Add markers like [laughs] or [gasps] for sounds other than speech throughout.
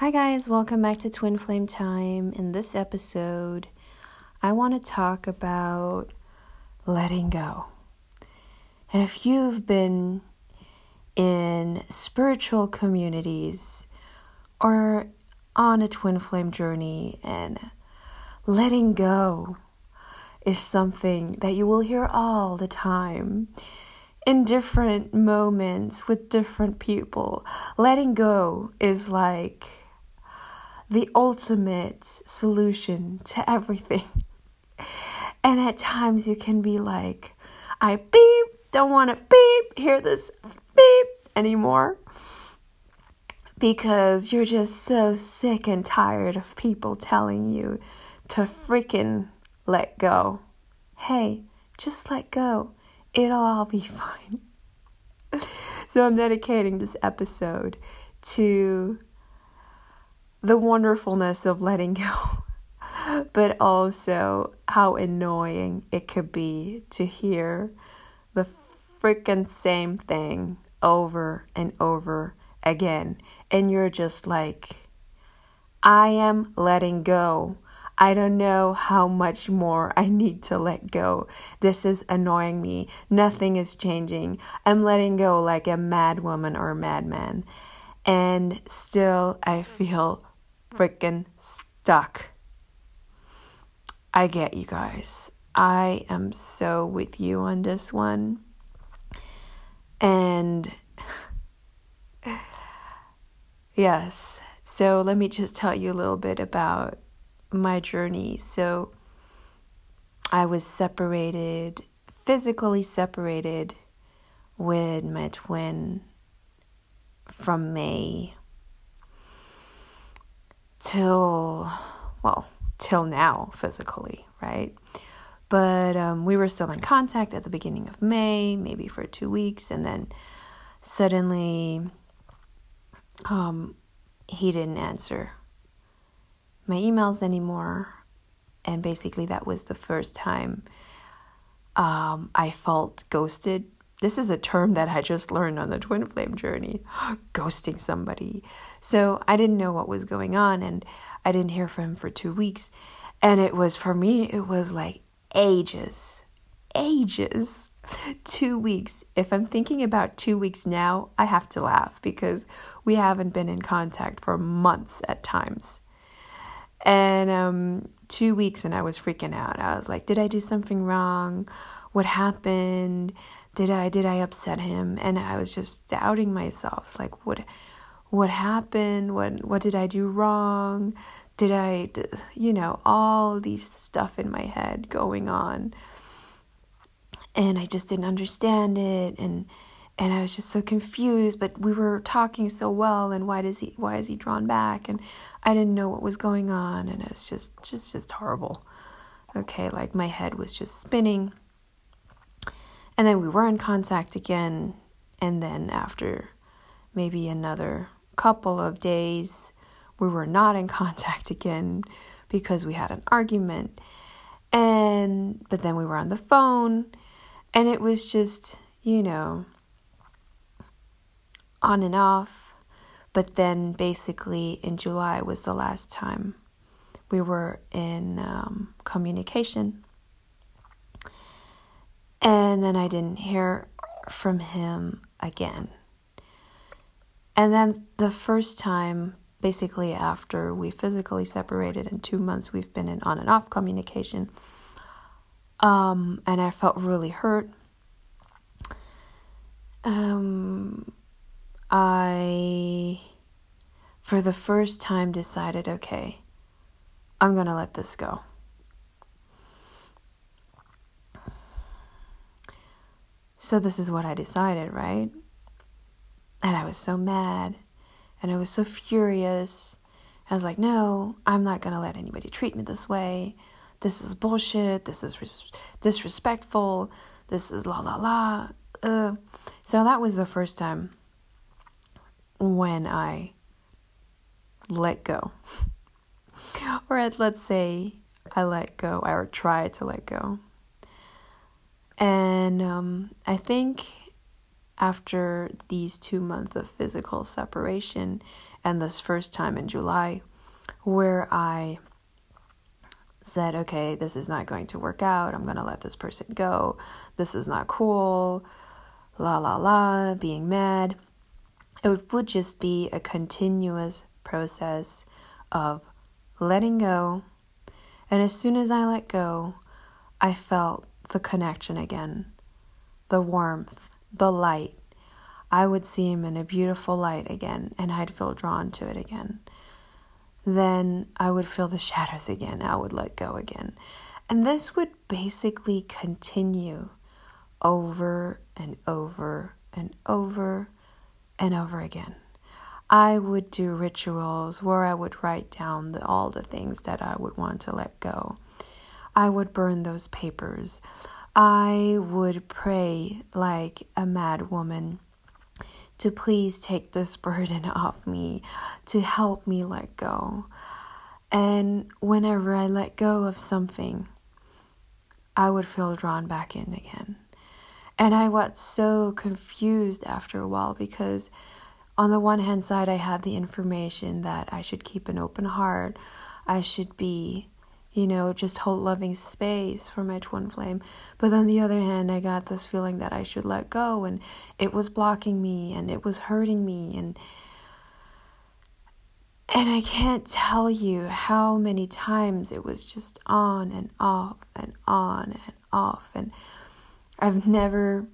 Hi, guys, welcome back to Twin Flame Time. In this episode, I want to talk about letting go. And if you've been in spiritual communities or on a twin flame journey and letting go is something that you will hear all the time in different moments with different people. Letting go is like the ultimate solution to everything. [laughs] And at times you can be like, I beep, don't want to beep, hear this beep anymore. Because you're just so sick and tired of people telling you to freaking let go. Hey, just let go. It'll all be [laughs] fine. so I'm dedicating this episode to the wonderfulness of letting go, [laughs] but also how annoying it could be to hear the freaking same thing over and over again. And you're just like, I am letting go. I don't know how much more I need to let go. This is annoying me. Nothing is changing. I'm letting go like a mad woman or a madman. And still, I feel freaking stuck. I get you guys. I am so with you on this one. And [sighs] yes, so let me just tell you a little bit about my journey. So I was separated, physically separated with my twin from May till, well, till now physically, right? But um, we were still in contact at the beginning of May, maybe for two weeks, and then suddenly um, he didn't answer my emails anymore. And basically, that was the first time um, I felt ghosted. This is a term that I just learned on the twin flame journey [gasps] ghosting somebody. So I didn't know what was going on, and I didn't hear from him for two weeks. And it was for me, it was like ages, ages. [laughs] Two weeks. If I'm thinking about two weeks now, I have to laugh because we haven't been in contact for months at times. And um, two weeks, and I was freaking out. I was like, "Did I do something wrong? What happened? Did I did I upset him?" And I was just doubting myself. Like, what what happened? What what did I do wrong? Did I, you know, all these stuff in my head going on, and I just didn't understand it, and and I was just so confused. But we were talking so well, and why does he why is he drawn back? And I didn't know what was going on, and it's just just just horrible. Okay, like my head was just spinning. And then we were in contact again, and then after maybe another couple of days, we were not in [laughs] contact again because we had an argument. And but then we were on the phone and it was just, you know, on and off. But then basically in July was the last time we were in um, communication. And then I didn't hear from him again. And then the first time, basically after we physically separated in two months, we've been in on and off communication. Um, and I felt really hurt. Um, I, for the first time, decided okay, I'm to let this go. So, this is what I decided, right? And I was so mad and I was so furious. I was like, no, I'm not going to let anybody treat me this way. This is bullshit. This is res- disrespectful. This is la la la. Uh. So that was the first time when I let go. [laughs] or let's say I let go or tried to let go. And um, I think after these two months of physical separation and this first time in July, where I said, okay, this is not going to work out. I'm going to let this person go. This is not cool. La la la, being mad. It would just be a continuous process of letting go. And as soon as I let go, I felt the connection again, the warmth, the light. I would see him in a beautiful light again, and I'd feel drawn to it again. Then I would feel the shadows again. I would let go again. And this would basically continue over and over and over and over again. I would do rituals where I would write down the, all the things that I would want to let go. I would burn those papers. I would pray like a mad woman to please take this [laughs] burden off me, to help me let go. And whenever I let go of something, I would feel drawn back in again. And I got so confused after a while because on the one hand side, I had the information that I should keep an open heart. I should be, you know, just hold loving space for my twin flame. But on the other hand, I got this feeling that I should let go and it was blocking me and it was hurting me and and I can't tell you how many times it was just on and off and on and off and I've never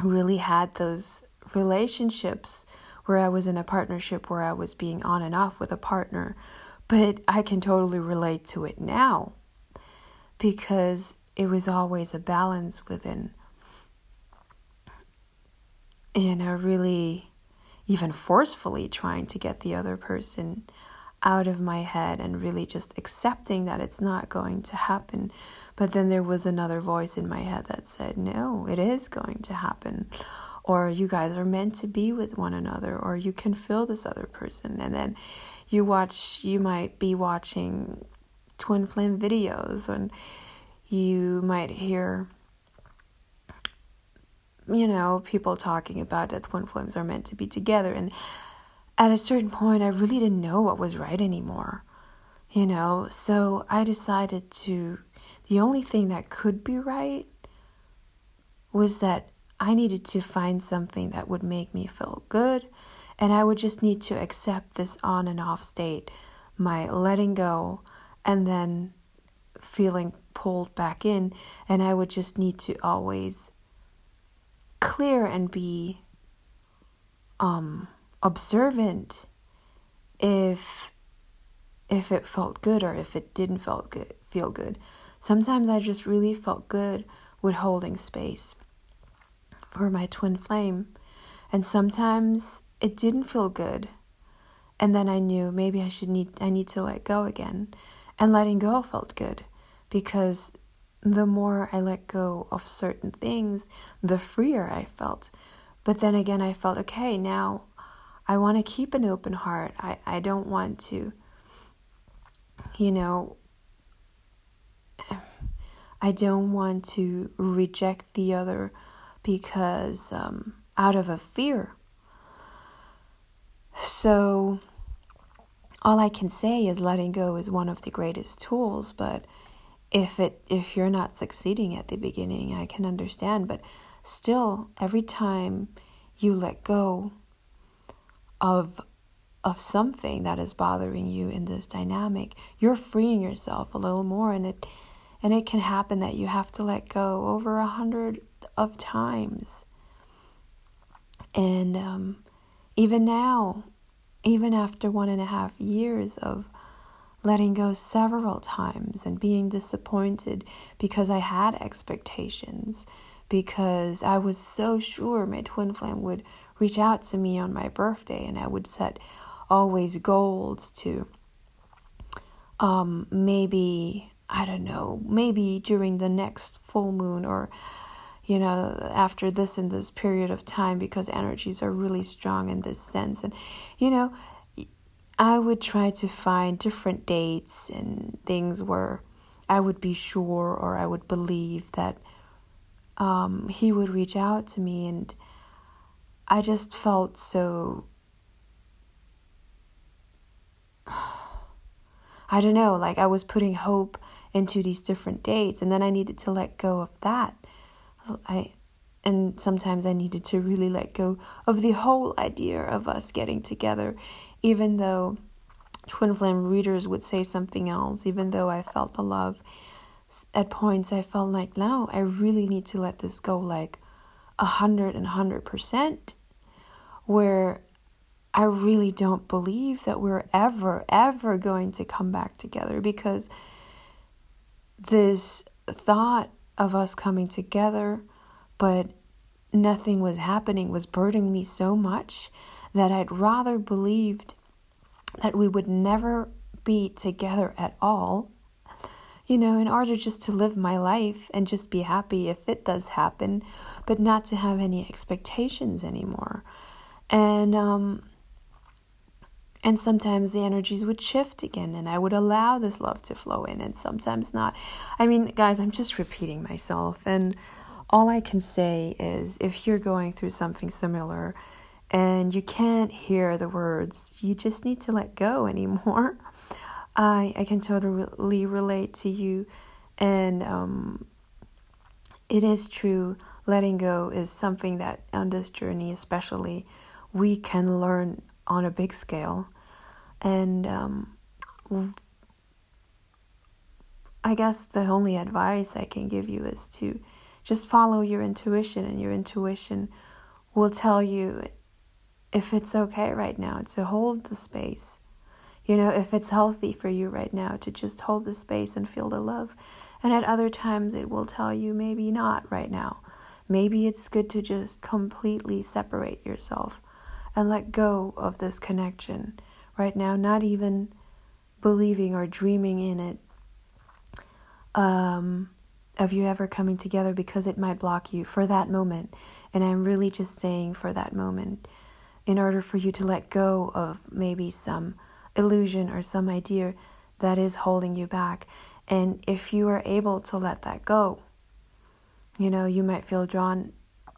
really had those relationships where I was in a partnership where I was being on and off with a partner, but I can totally relate to it now because it was always a balance within, you know, really even forcefully trying to get the other person out of my head and really just accepting that it's not going to happen. But then there was another voice in my head that said, No, it is going to happen. Or you guys are meant to be with one another or you can feel this other person. And then you watch you might be watching twin flame videos and you might hear you know people talking about that twin flames are meant to be together. And at a certain point I really didn't know what was right anymore you know? So I decided to the only thing that could be right was that I needed to find something that would make me feel good, and I would just need to accept this on and off state, my letting go, and then feeling pulled back in, and I would just need to always clear and be um observant if if it felt good or if it didn't felt good feel good. Sometimes I just really felt good with holding space for my twin flame. And sometimes it didn't feel good. And then I knew maybe I should need I need to let go again. And letting go felt good because the more I let go of certain things, the freer I felt. But then again I felt okay, now I want to keep an open heart. I, I don't want to you know I don't want to reject the other because um, out of a fear. So, all I can say is letting go is one of the greatest tools, but if it if you're not succeeding at the beginning, I can understand, but still every time you let go of of something that is bothering you in this dynamic, you're freeing yourself a little more and it and it can happen that you have to let go over a hundred of times. And um, even now, even after one and a half years of letting go several times and being disappointed because I had expectations, because I was so sure my twin flame would reach out to me on my birthday and I would set always goals to um, maybe, I don't know, maybe during the next full moon or you know, after this and this period of time because energies are really strong in this sense. And, you know, I would try to find different dates and things where I would be sure or I would believe that um, he would reach out to me. And I just felt so [sighs] I don't know, like I was putting hope into these different dates and then I needed to let go of that. Oh, I and sometimes I needed to really let go of the whole idea of us getting together, even though twin flame readers would say something else, even though I felt the love. At points, I felt like, now I really need to let this go like a hundred and hundred percent, where I really don't believe that we're ever, ever going to come back together because this thought of us coming together but nothing was happening was burdening me so much that I'd rather believed that we would never be together at all. You know, in order just to live my life and just be happy if it does happen, but not to have any expectations anymore. And um and sometimes the energies would shift again and I would allow this love to flow in and sometimes not. I mean, guys, I'm just repeating myself and all I can say is if you're going through something similar and you can't hear the words, you just need to let go anymore. [laughs] I I can totally relate to you, and um, it is true. Letting go is something that on this journey, especially, we can learn on a big scale, and um, I guess the only advice I can give you is to just follow your intuition, and your intuition will tell you if it's okay right now to hold the space. You know, if it's healthy for you right now to just hold the space and feel the love. And at other times, it will tell you maybe not right now. Maybe it's good to just completely separate yourself and let go of this connection right now, not even believing or dreaming in it. Um, of you ever coming together because it might block you for that moment. And I'm really just saying for that moment, in order for you to let go of maybe some illusion or some idea that is holding you back. And if you are able to let that go, you know, you might feel drawn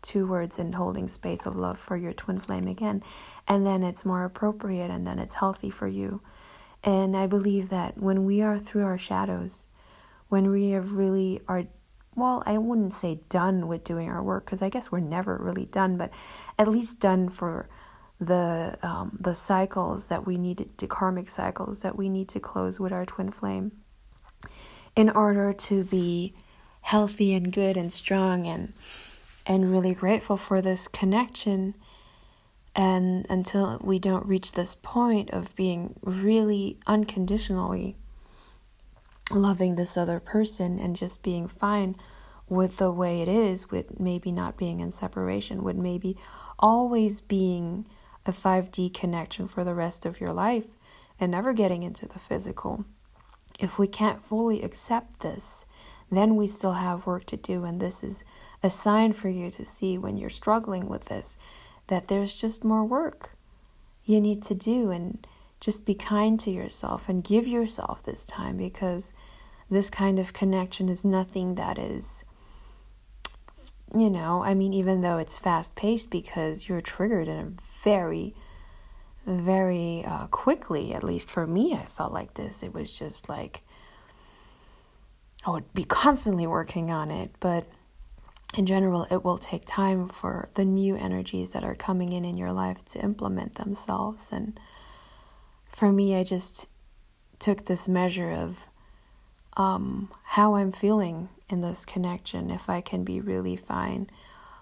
towards and holding space of love for your twin flame again. And then it's more appropriate and then it's healthy for you. And I believe that when we are through our shadows, when we have really are well, I wouldn't say done with doing our work because I guess we're never really done, but at least done for the um, the cycles that we need to karmic cycles that we need to close with our twin flame in order to be healthy and good and strong and and really grateful for this connection and until we don't reach this point of being really unconditionally loving this other person and just being fine with the way it is, with maybe not being in separation, with maybe always being a 5D connection for the rest of your life and never getting into the physical. If we can't fully accept this, then we still have work to do. And this is a sign for you to see when you're struggling with this that there's just more work you need to do. And just be kind to yourself and give yourself this time because this kind of connection is nothing that is you know i mean even though it's fast paced because you're triggered in a very very uh, quickly at least for me i felt like this it was just like i would be constantly working on it but in general it will take time for the new energies that are coming in in your life to implement themselves. And for me, I just took this measure of um, how I'm feeling in this connection, if I can be really fine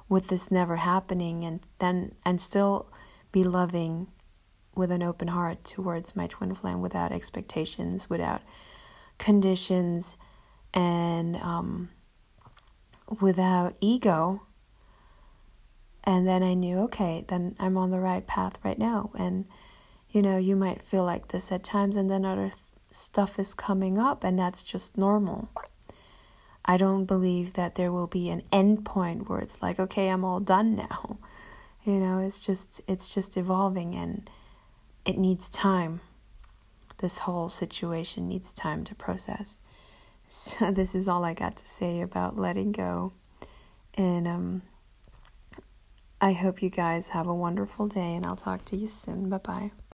with this never happening and then and still be loving with an open heart towards my twin flame without expectations, without conditions, and um, without ego. And then I knew, okay, then I'm on the right path right now. And you know, you might feel like this at times, and then other th- stuff is coming up, and that's just normal. I don't believe that there will be an end point where it's like, okay, I'm all done now. [laughs] You know, it's just it's just evolving and it needs time. This whole situation needs time to process. So [laughs] this is all I got to say about letting go. And um I hope you guys have a wonderful day and I'll talk to you soon. Bye-bye.